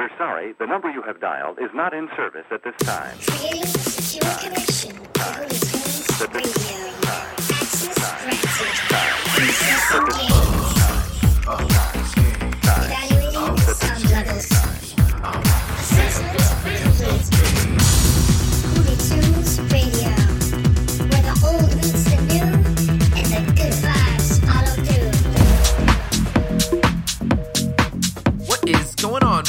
We're sorry, the number you have dialed is not in service at this time. A secure connection to Holy Tunes Radio. Access granted. Engaging.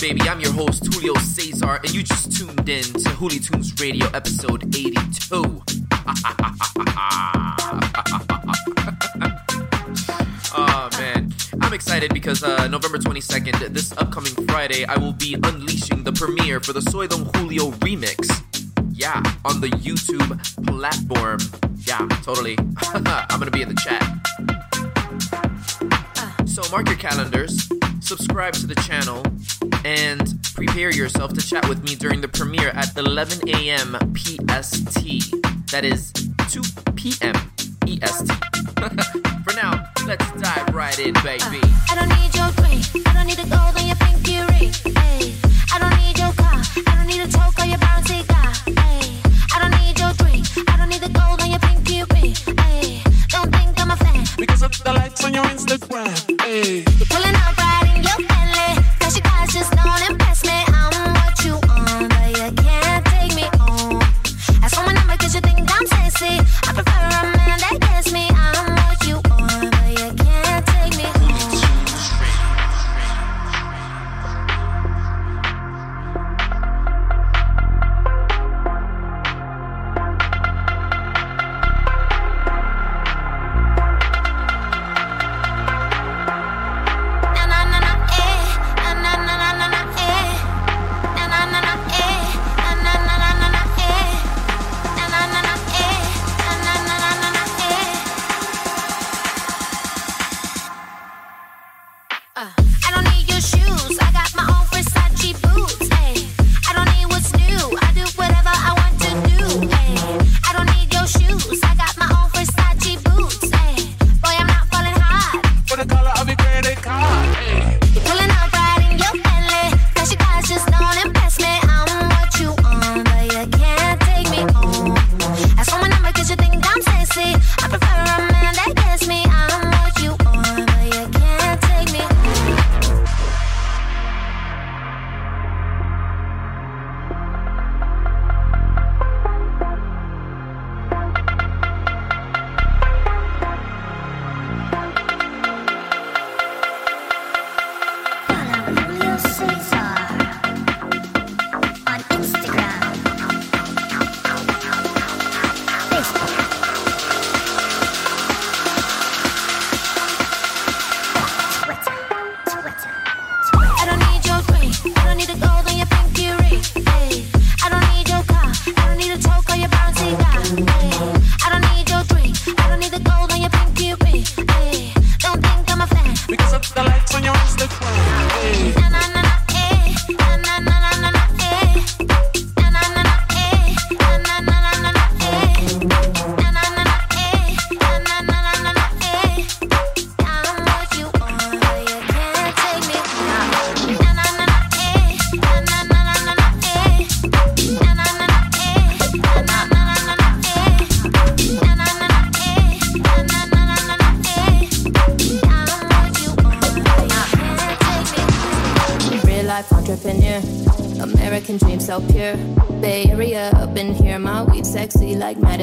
Baby? I'm your host, Julio Cesar, and you just tuned in to Hoolie Tunes Radio episode 82. oh, man. I'm excited because uh, November 22nd, this upcoming Friday, I will be unleashing the premiere for the Soy Don Julio remix. Yeah, on the YouTube platform. Yeah, totally. I'm gonna be in the chat. So mark your calendars, subscribe to the channel, and prepare yourself to chat with me during the premiere at 11 a.m. PST. That is 2 p.m. EST. For now, let's dive right in, baby. Uh, I don't need your ring. I don't need the gold on your pinky ring. Ay. I don't need your car. I don't need a toke or your bouncy car. Ay. I don't need your drink. I don't need the gold on your pinky ring. Ay. Don't think I'm a fan. Because of the likes on your Instagram. Hey, You're pulling up right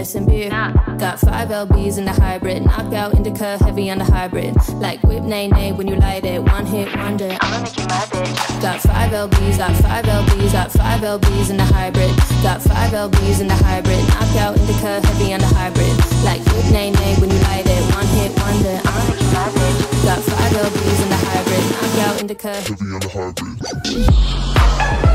Madison beer. Got five LBs in the hybrid, knockout indica heavy on the hybrid. Like whip nae nae when you light it, one hit wonder. I'ma make you my bitch. Got five LBs, got five LBs, got five LBs in the hybrid. Got five LBs in the hybrid, knockout indica heavy on the hybrid. Like whip nae nae when you light it, one hit wonder. I'ma make you my bitch. Got five LBs in the hybrid, knockout indica. Named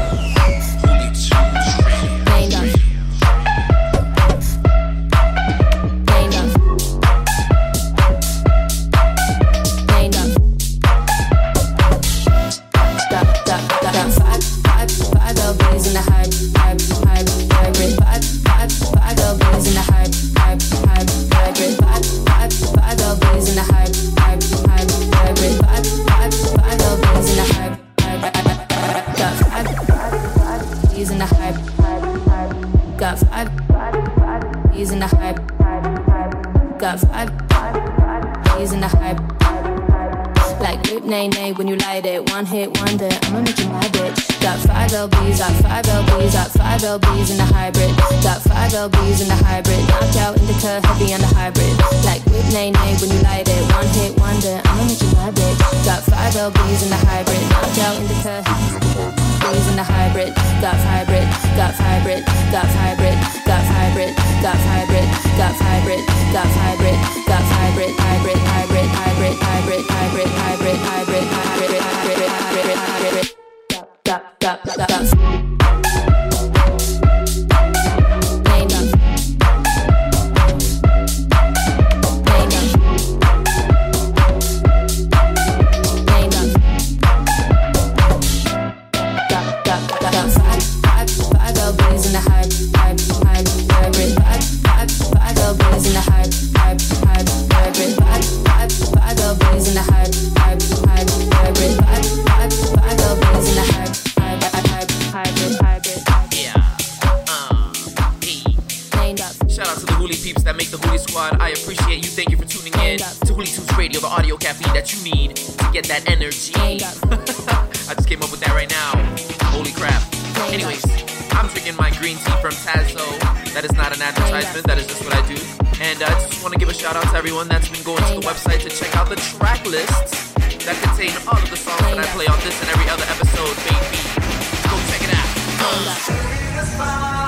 Knockout indica in the hybrid. Got hybrid, got hybrid, got hybrid, got hybrid, got hybrid, got hybrid, got hybrid, got hybrid, hybrid, hybrid, hybrid, hybrid, hybrid, hybrid, hybrid, hybrid, hybrid, hybrid, hybrid. Got, got, got, got. Name get that energy. I just came up with that right now. Holy crap. Anyways, I'm drinking my green tea from Tazo. That is not an advertisement, that is just what I do. And uh, I just want to give a shout out to everyone that's been going to the website to check out the track lists that contain all of the songs that I play on this and every other episode, baby. Go check it out. Make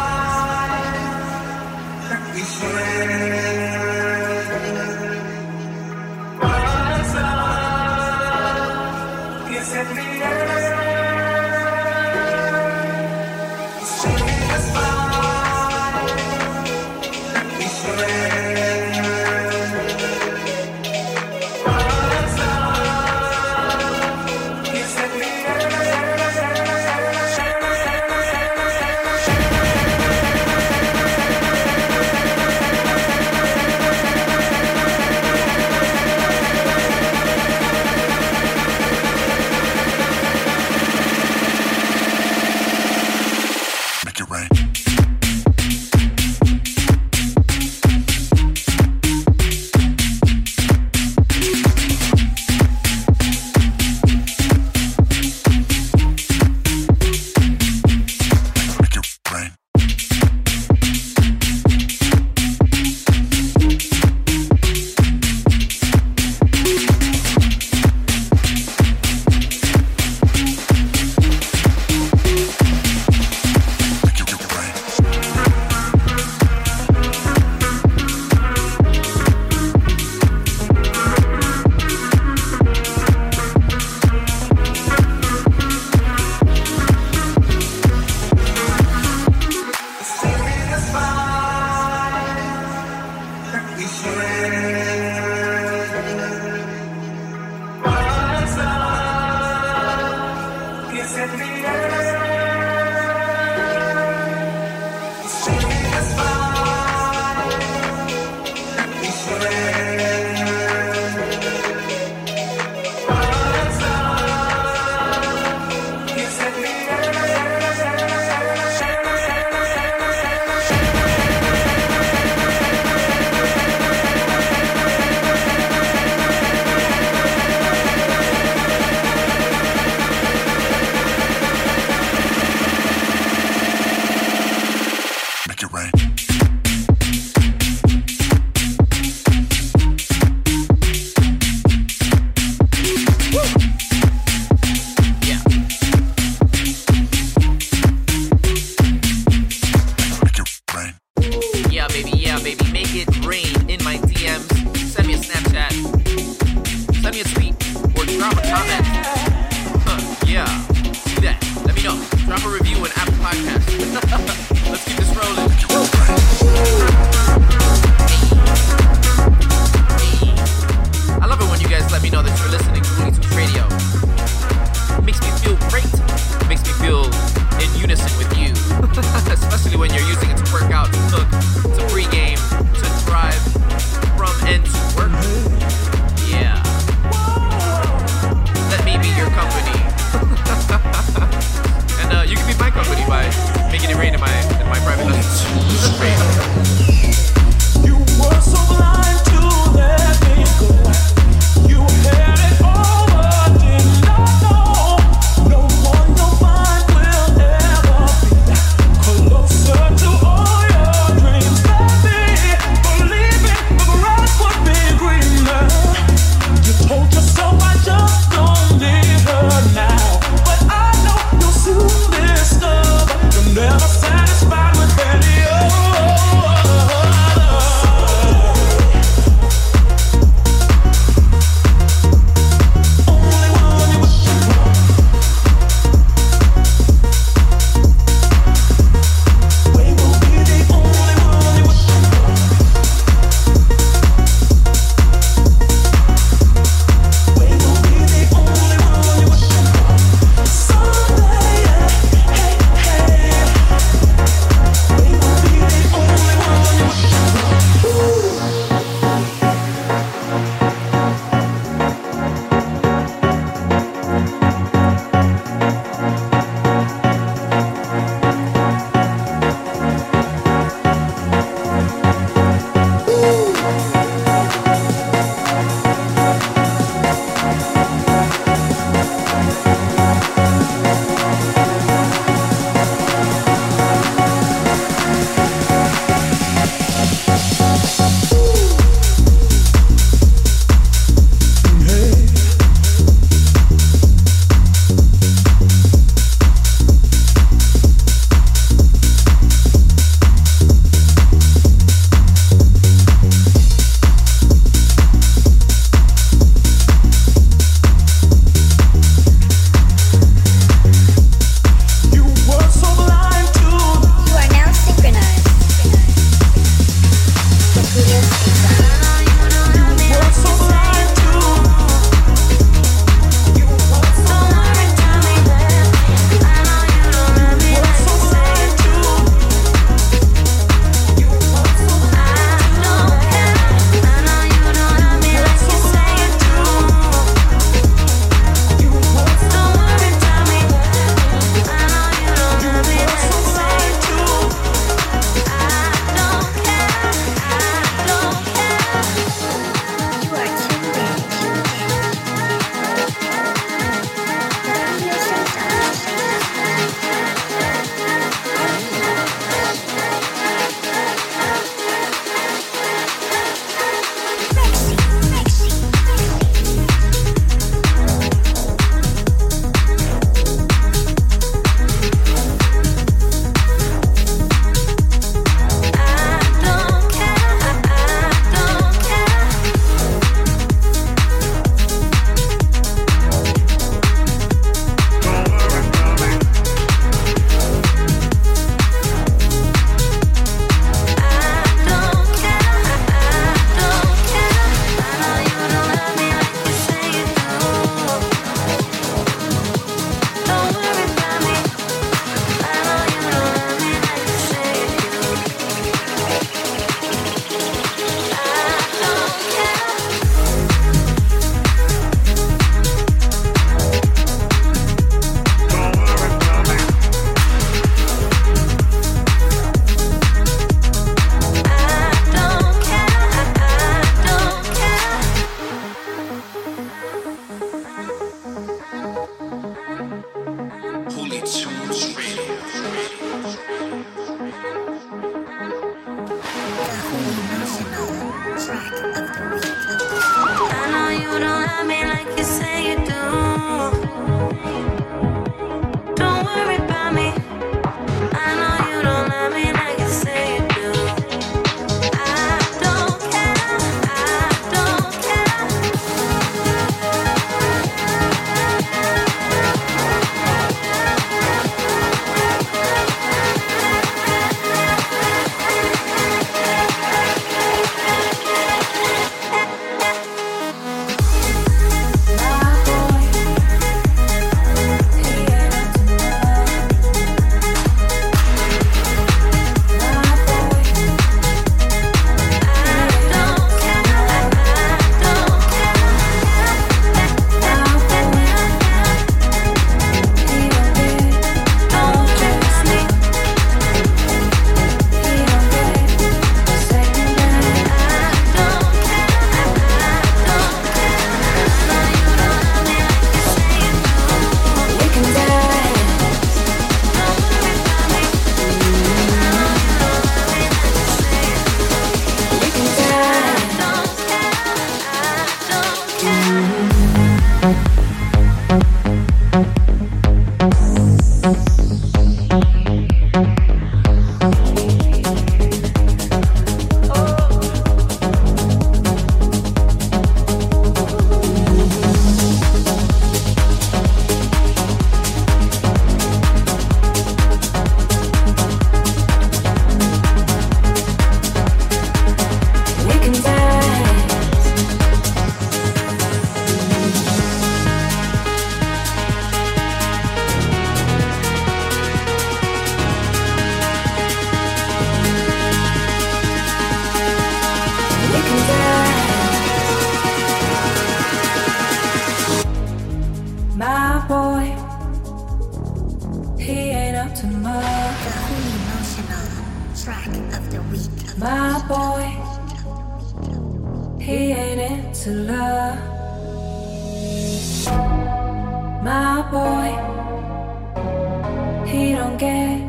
He don't get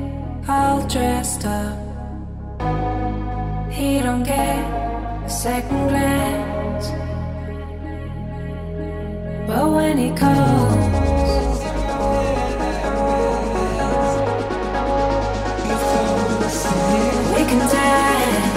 all dressed up. He don't get a second glance. But when he comes, we can dance.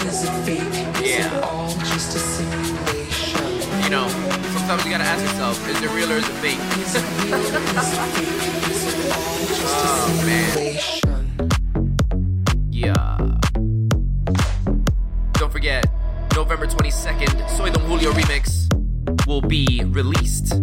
Is it fake? Yeah. You know, sometimes you gotta ask yourself, is it real or is it fake? oh man. Yeah. Don't forget, November 22nd, Soy Don Julio remix will be released.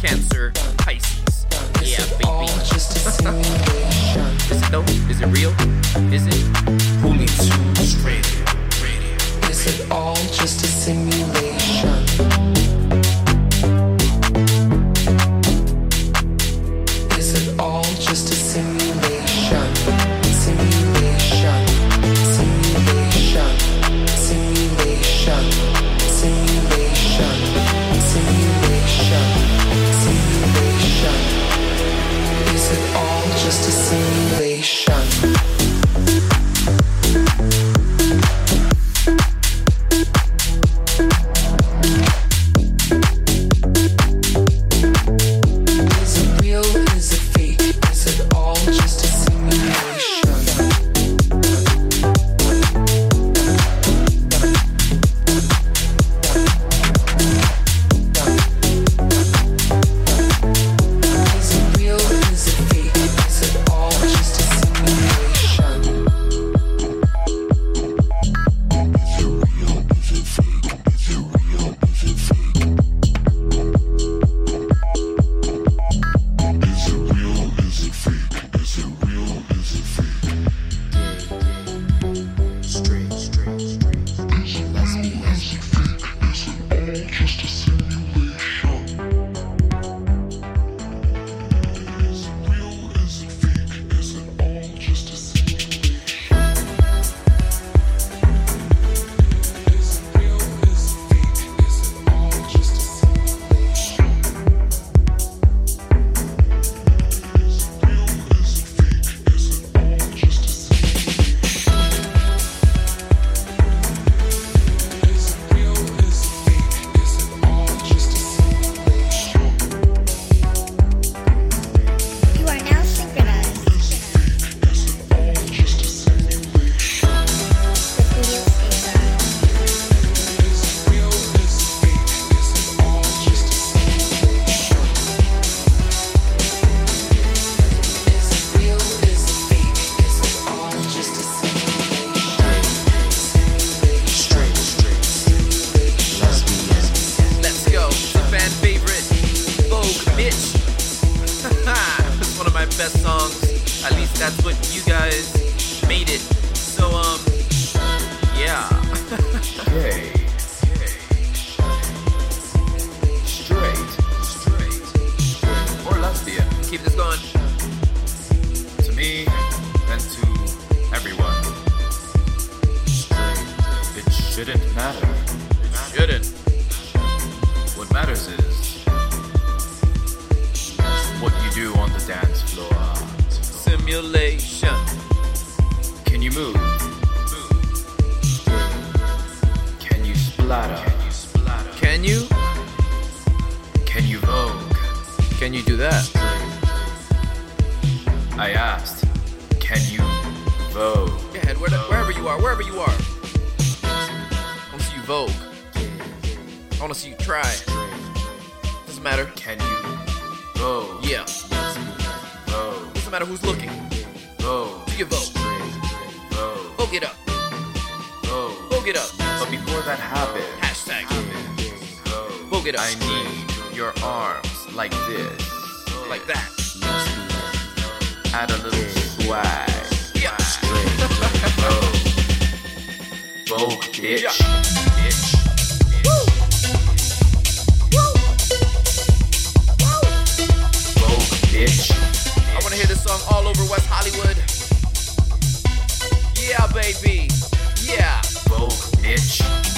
can't dance floor. Simulation. Can you move? Can you splatter? Can you? Can you vogue? Can you do that? I asked, can you vogue? Go ahead, where, wherever you are, wherever you are. I want to see you vogue. I want to see you try. Doesn't matter. Can you vogue? Yeah. Doesn't matter who's looking. Vogue. Do your vogue. Vogue. Vogue it up. Oh. Vogue. Vogue it up. But before that happens, Hashtag. vogue. Vogue oh. it up. I need your arms like this. Like that. Add a little swag. Yeah. Vogue. Oh. Vogue, bitch. Yeah. Bitch all over West Hollywood. Yeah, baby. Yeah. Vogue, bitch.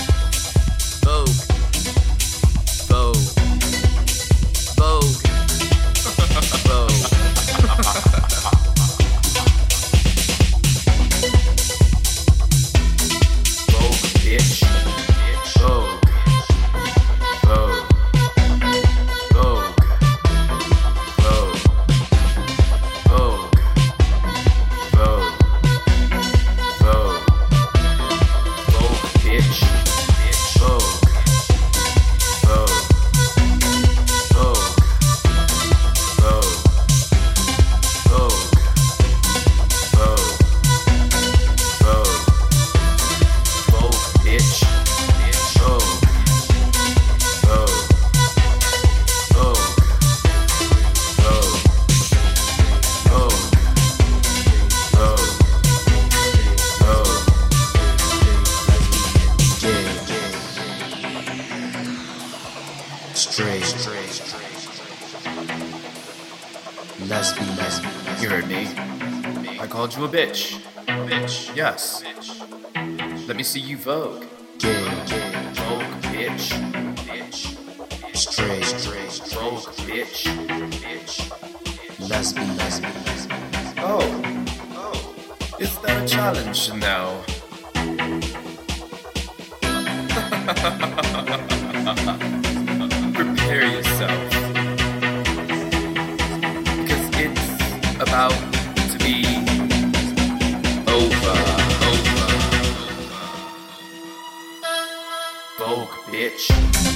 Bitch. Bitch. Yes. Bitch. Let me see you vogue. Gay. Vogue, bitch. Bitch. Straight. Vogue, bitch. Bitch. Lesbian. Oh. Oh. Is that a challenge now? Prepare yourself. Because it's about Bitch.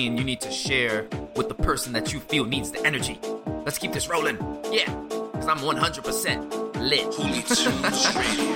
you need to share with the person that you feel needs the energy. Let's keep this rolling. Yeah, because I'm 100% lit.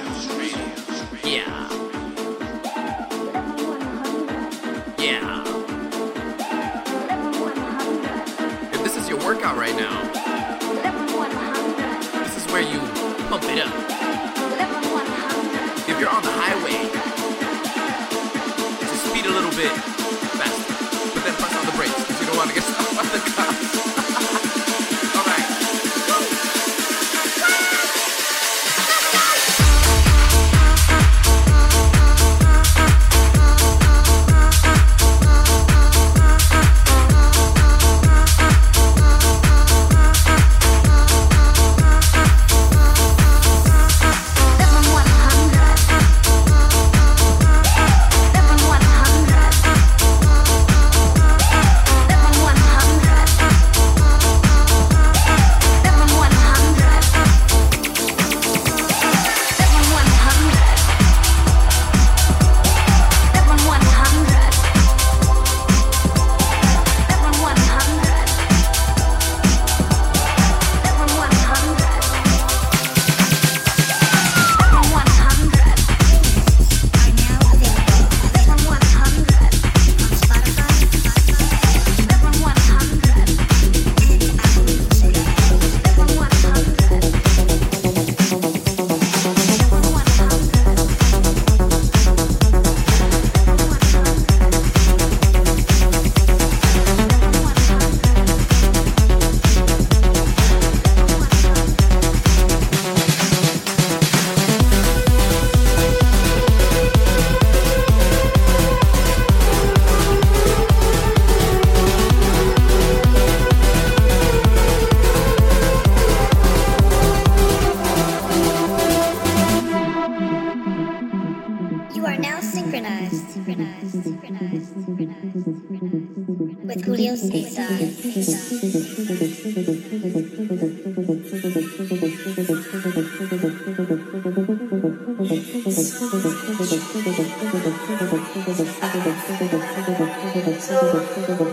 Thank.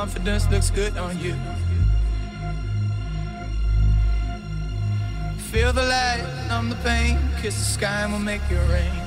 confidence looks good on you. Feel the light, numb the pain, kiss the sky and we'll make it rain.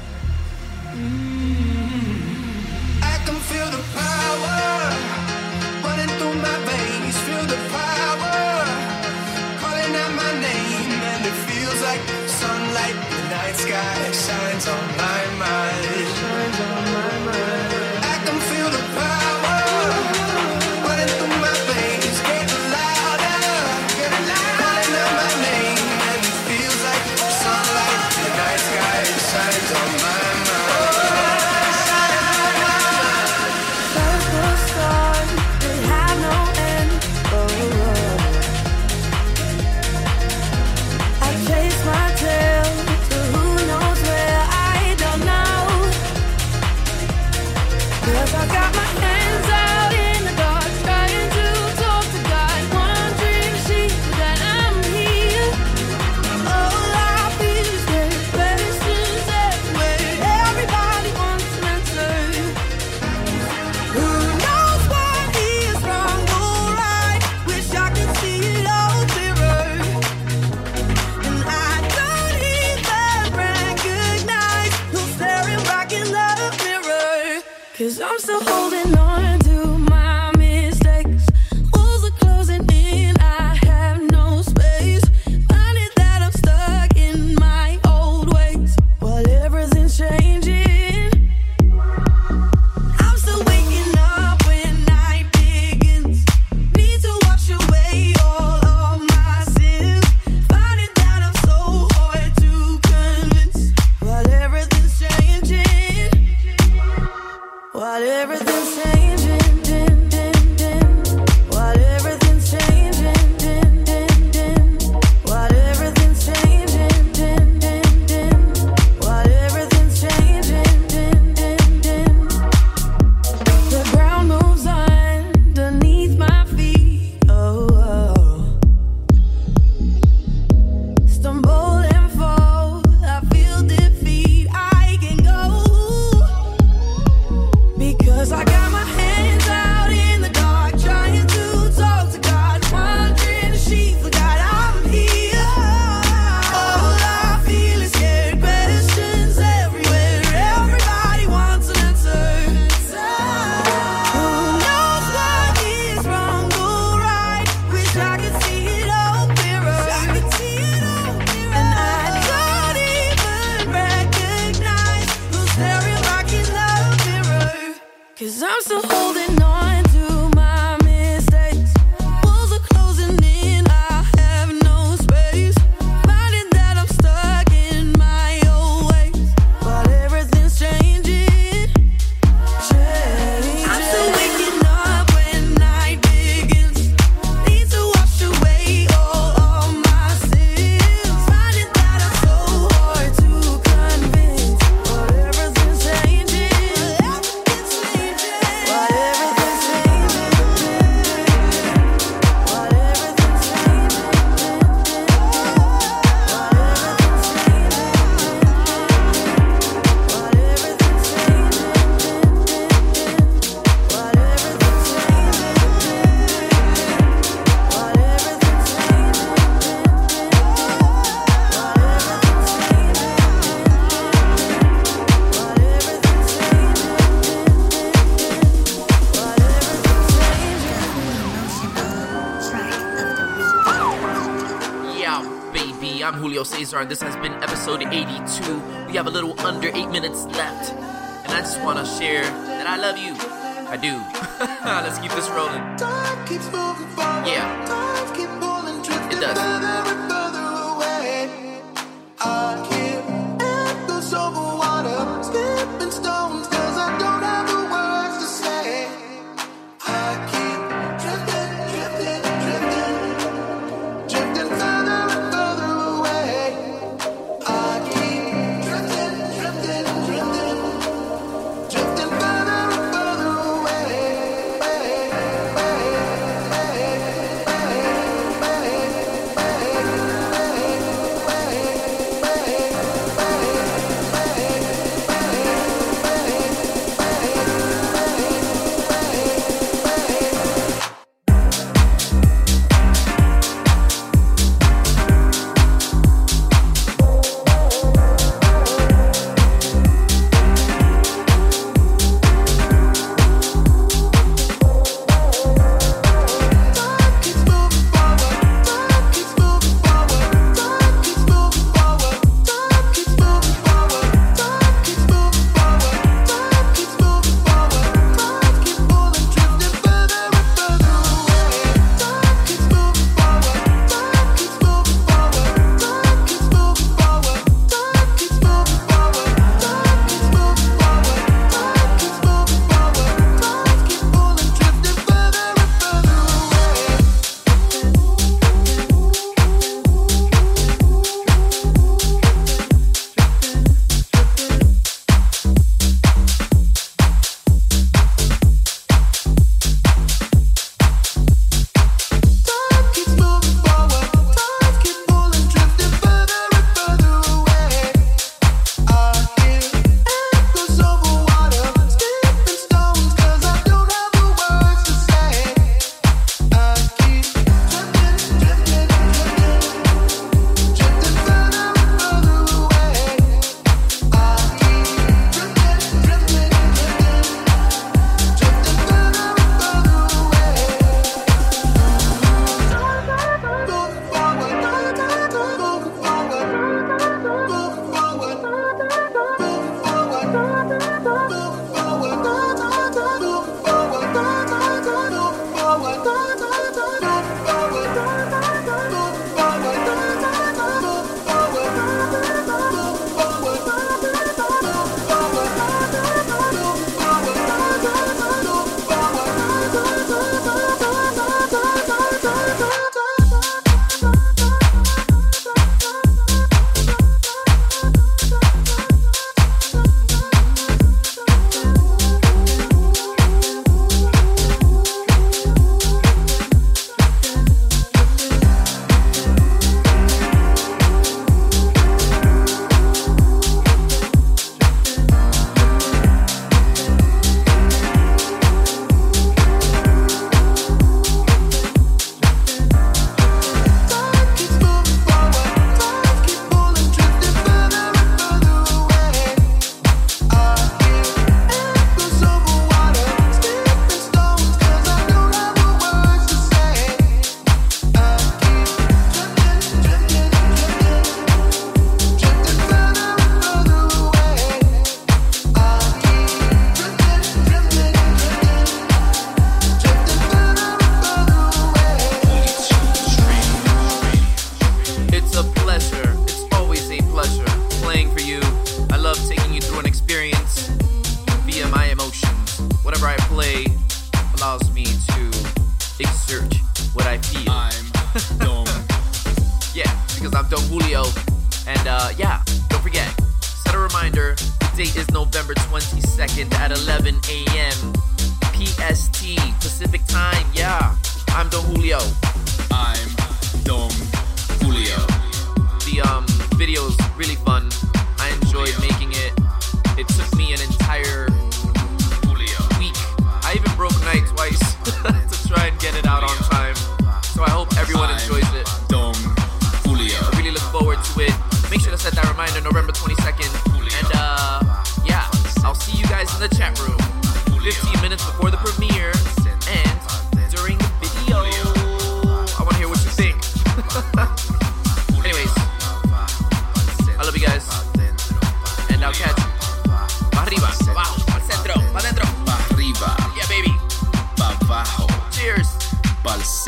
this has pleasure. It's always a pleasure playing for you. I love taking you through an experience via my emotions. Whatever I play allows me to exert what I feel. I'm dumb. yeah, because I'm Don Julio. And uh, yeah, don't forget, set a reminder. The date is November 22nd at 11 a.m. PST, Pacific time. Yeah, I'm Don Julio. I'm Don Julio. The um, video's really fun. I enjoyed making it. It took me an entire week. I even broke night twice to try and get it out on time. So I hope everyone enjoys it. Don Julio. I really look forward to it. Make sure to set that reminder November 22nd. And uh, yeah, I'll see you guys in the chat room 15 minutes before the premiere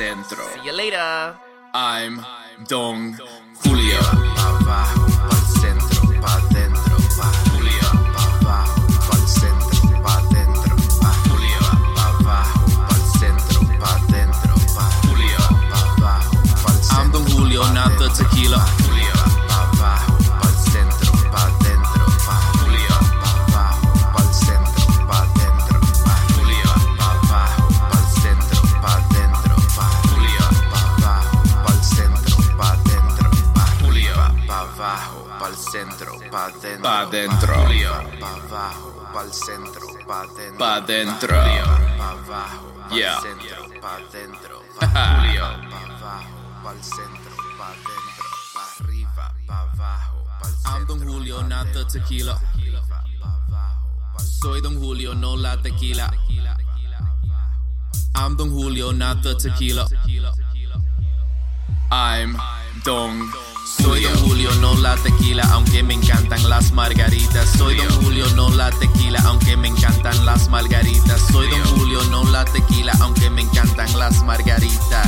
centro. See you later. I'm Don pa'l centro, pa dentro, Pa dentro. Pa abajo, pa'l Yeah. centro, pa dentro, pa Julio. Pa abajo, pa'l centro, pa dentro, pa arriba, pa abajo, pa'l I'm Don Julio, not the tequila. Soy Don Julio, no la tequila. I'm Don Julio, not the tequila. I'm Don Soy Don Julio, no la tequila, aunque me encantan las margaritas. Soy Don Julio, no la tequila, aunque me encantan las margaritas. Soy Don Julio, no la tequila, aunque me encantan las margaritas.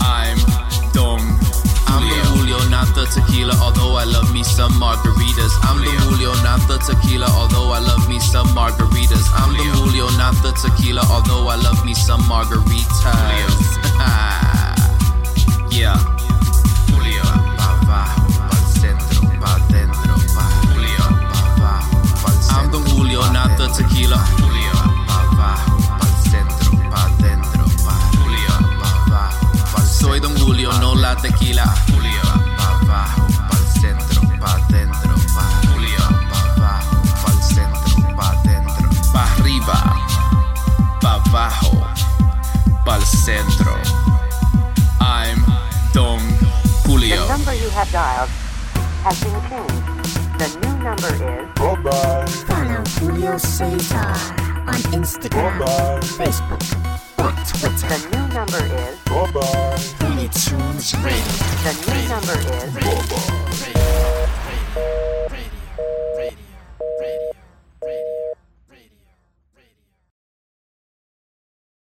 I'm Don I'm the Julio, not the tequila, although I love me some margaritas. I'm the Julio, not the tequila, although I love me some margaritas. I'm the Julio, not the tequila, although I love me some margaritas. yeah. I'm the Julio, not the tequila. Julio. Pa abajo, pa'l centro, pa dentro, pa Julio. Pa abajo, pa'l Soy Don Julio, no la tequila. Julio. Pa abajo, pa'l centro, pa dentro, pa Julio. Pa abajo, pa'l centro, pa dentro. Pa arriba, pa abajo, pa'l centro. I'm Don Julio. The number you have dialed has been changed. The new number is. Follow Julio Cesar on Instagram, Facebook, or Twitter. The new number is. Looney Tunes Radio. The new number is.